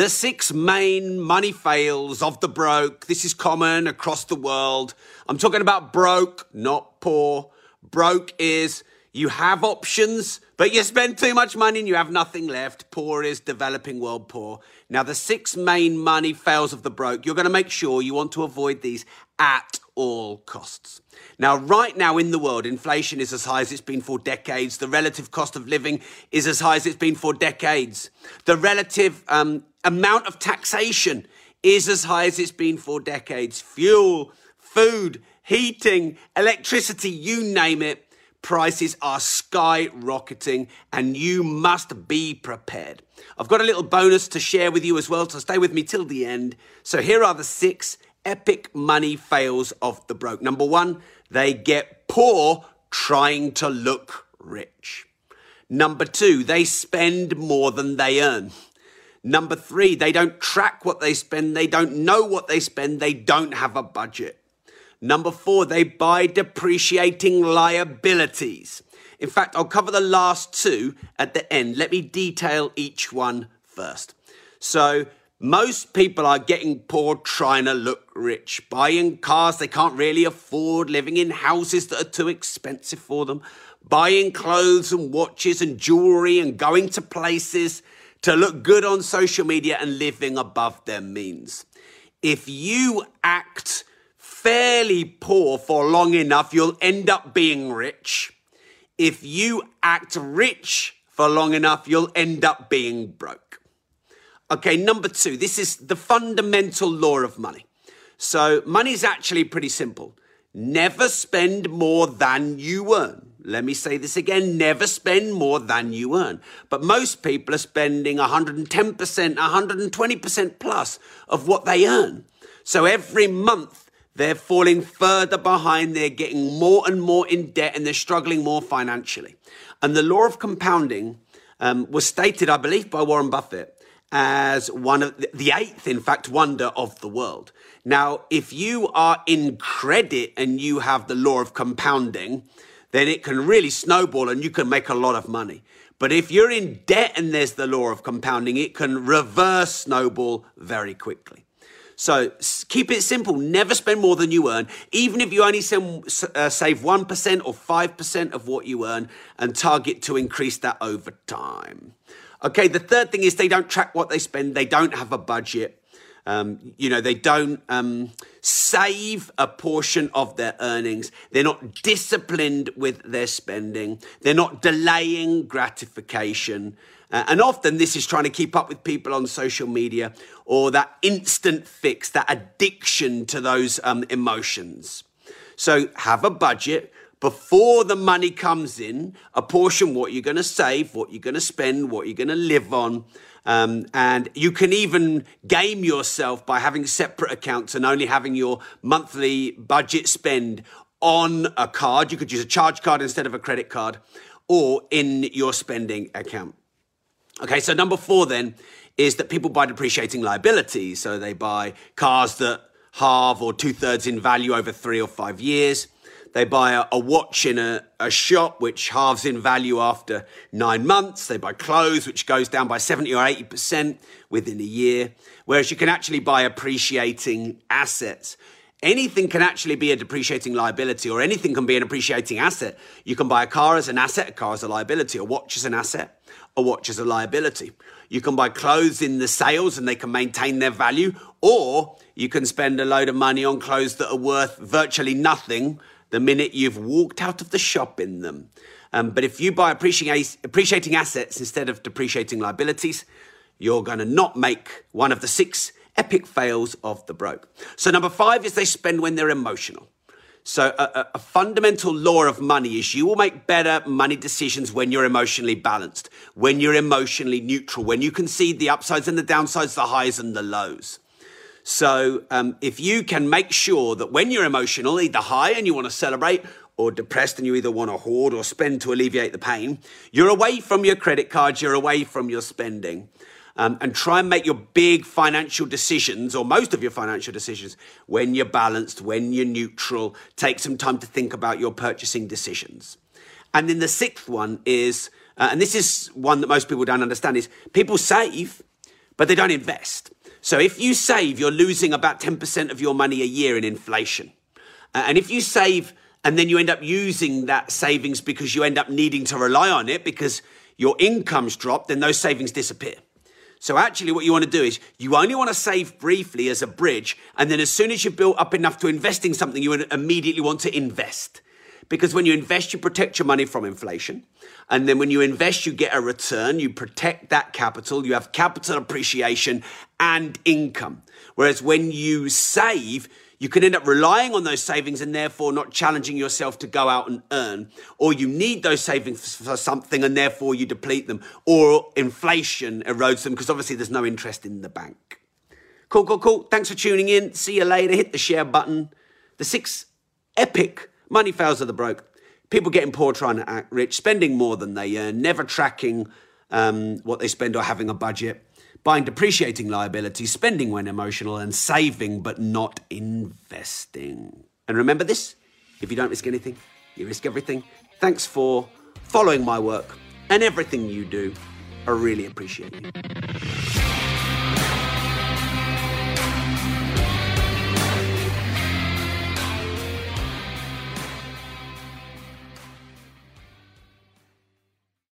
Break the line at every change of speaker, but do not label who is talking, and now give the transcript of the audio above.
The six main money fails of the broke. This is common across the world. I'm talking about broke, not poor. Broke is you have options, but you spend too much money and you have nothing left. Poor is developing world poor. Now, the six main money fails of the broke, you're going to make sure you want to avoid these at all costs. Now, right now in the world, inflation is as high as it's been for decades. The relative cost of living is as high as it's been for decades. The relative um, amount of taxation is as high as it's been for decades. Fuel, food, heating, electricity, you name it prices are skyrocketing and you must be prepared. I've got a little bonus to share with you as well, so stay with me till the end. So here are the six epic money fails of the broke. Number one, they get poor trying to look rich. Number two, they spend more than they earn. Number three, they don't track what they spend. They don't know what they spend. They don't have a budget. Number four, they buy depreciating liabilities. In fact, I'll cover the last two at the end. Let me detail each one first. So, most people are getting poor trying to look rich, buying cars they can't really afford, living in houses that are too expensive for them, buying clothes and watches and jewelry and going to places to look good on social media and living above their means. If you act fairly poor for long enough, you'll end up being rich. If you act rich for long enough, you'll end up being broke. Okay, number two, this is the fundamental law of money. So, money is actually pretty simple. Never spend more than you earn. Let me say this again never spend more than you earn. But most people are spending 110%, 120% plus of what they earn. So every month, they're falling further behind. They're getting more and more in debt and they're struggling more financially. And the law of compounding um, was stated, I believe, by Warren Buffett as one of the eighth, in fact, wonder of the world. Now, if you are in credit and you have the law of compounding, then it can really snowball and you can make a lot of money. But if you're in debt and there's the law of compounding, it can reverse snowball very quickly. So keep it simple. Never spend more than you earn, even if you only uh, save 1% or 5% of what you earn, and target to increase that over time. Okay, the third thing is they don't track what they spend, they don't have a budget. Um, you know, they don't um, save a portion of their earnings. They're not disciplined with their spending. They're not delaying gratification. Uh, and often this is trying to keep up with people on social media or that instant fix, that addiction to those um, emotions. So have a budget before the money comes in, apportion what you're going to save, what you're going to spend, what you're going to live on. Um, and you can even game yourself by having separate accounts and only having your monthly budget spend on a card. You could use a charge card instead of a credit card or in your spending account. Okay, so number four then is that people buy depreciating liabilities. So they buy cars that halve or two thirds in value over three or five years. They buy a, a watch in a, a, shop which halves in value after nine months. They buy clothes which goes down by 70 or 80% within a year. Whereas you can actually buy appreciating assets. Anything can actually be a depreciating liability, or anything can be an appreciating asset. You can buy a car as an asset, a car as a liability, a watch as an asset a watch as a liability. You can buy clothes in the sales and they can maintain their value, or you can spend a load of money on clothes that are worth virtually nothing the minute you've walked out of the shop in them. Um, but if you buy appreciating assets instead of depreciating liabilities, you're going to not make one of the six epic fails of the broke. So, number five is they spend when they're emotional. So, a, a, fundamental law of money is you will make better money decisions when you're emotionally balanced, when you're emotionally neutral, when you can see the upsides and the downsides, the highs and the lows. So, um, if you can make sure that when you're emotional, either high and you want to celebrate, or depressed and you either want to hoard or spend to alleviate the pain, you're away from your credit cards, you're away from your spending um, and try and make your big financial decisions, or most of your financial decisions, when you're balanced, when you're neutral. Take some time to think about your purchasing decisions. And then the sixth one is, uh, and this is one that most people don't understand, is people save, but they don't invest. So if you save, you're losing about 10% of your money a year in inflation. Uh, and if you save and then you end up using that savings because you end up needing to rely on it because your income's dropped, then those savings disappear. So actually what you want to do is you only want to save briefly as a bridge. And then as soon as you build up enough to invest in something, you immediately want to invest. Because when you invest, you protect your money from inflation. And then when you invest, you get a return. You protect that capital. You have capital appreciation and income. Whereas when you save, you can end up relying on those savings and therefore not challenging yourself to go out and earn. Or you need those savings for something and therefore you deplete them. Or inflation erodes them because obviously there's no interest in the bank. Cool, cool, cool. Thanks for tuning in. See you later. Hit the share button. The six epic money fails of the broke. People getting poor trying to act rich, spending more than they earn, never tracking um, what they spend or having a budget buying depreciating liabilities, spending when emotional, and saving but not investing. And remember this if you don't risk anything, you risk everything. Thanks for following my work and everything you do. I really appreciate you.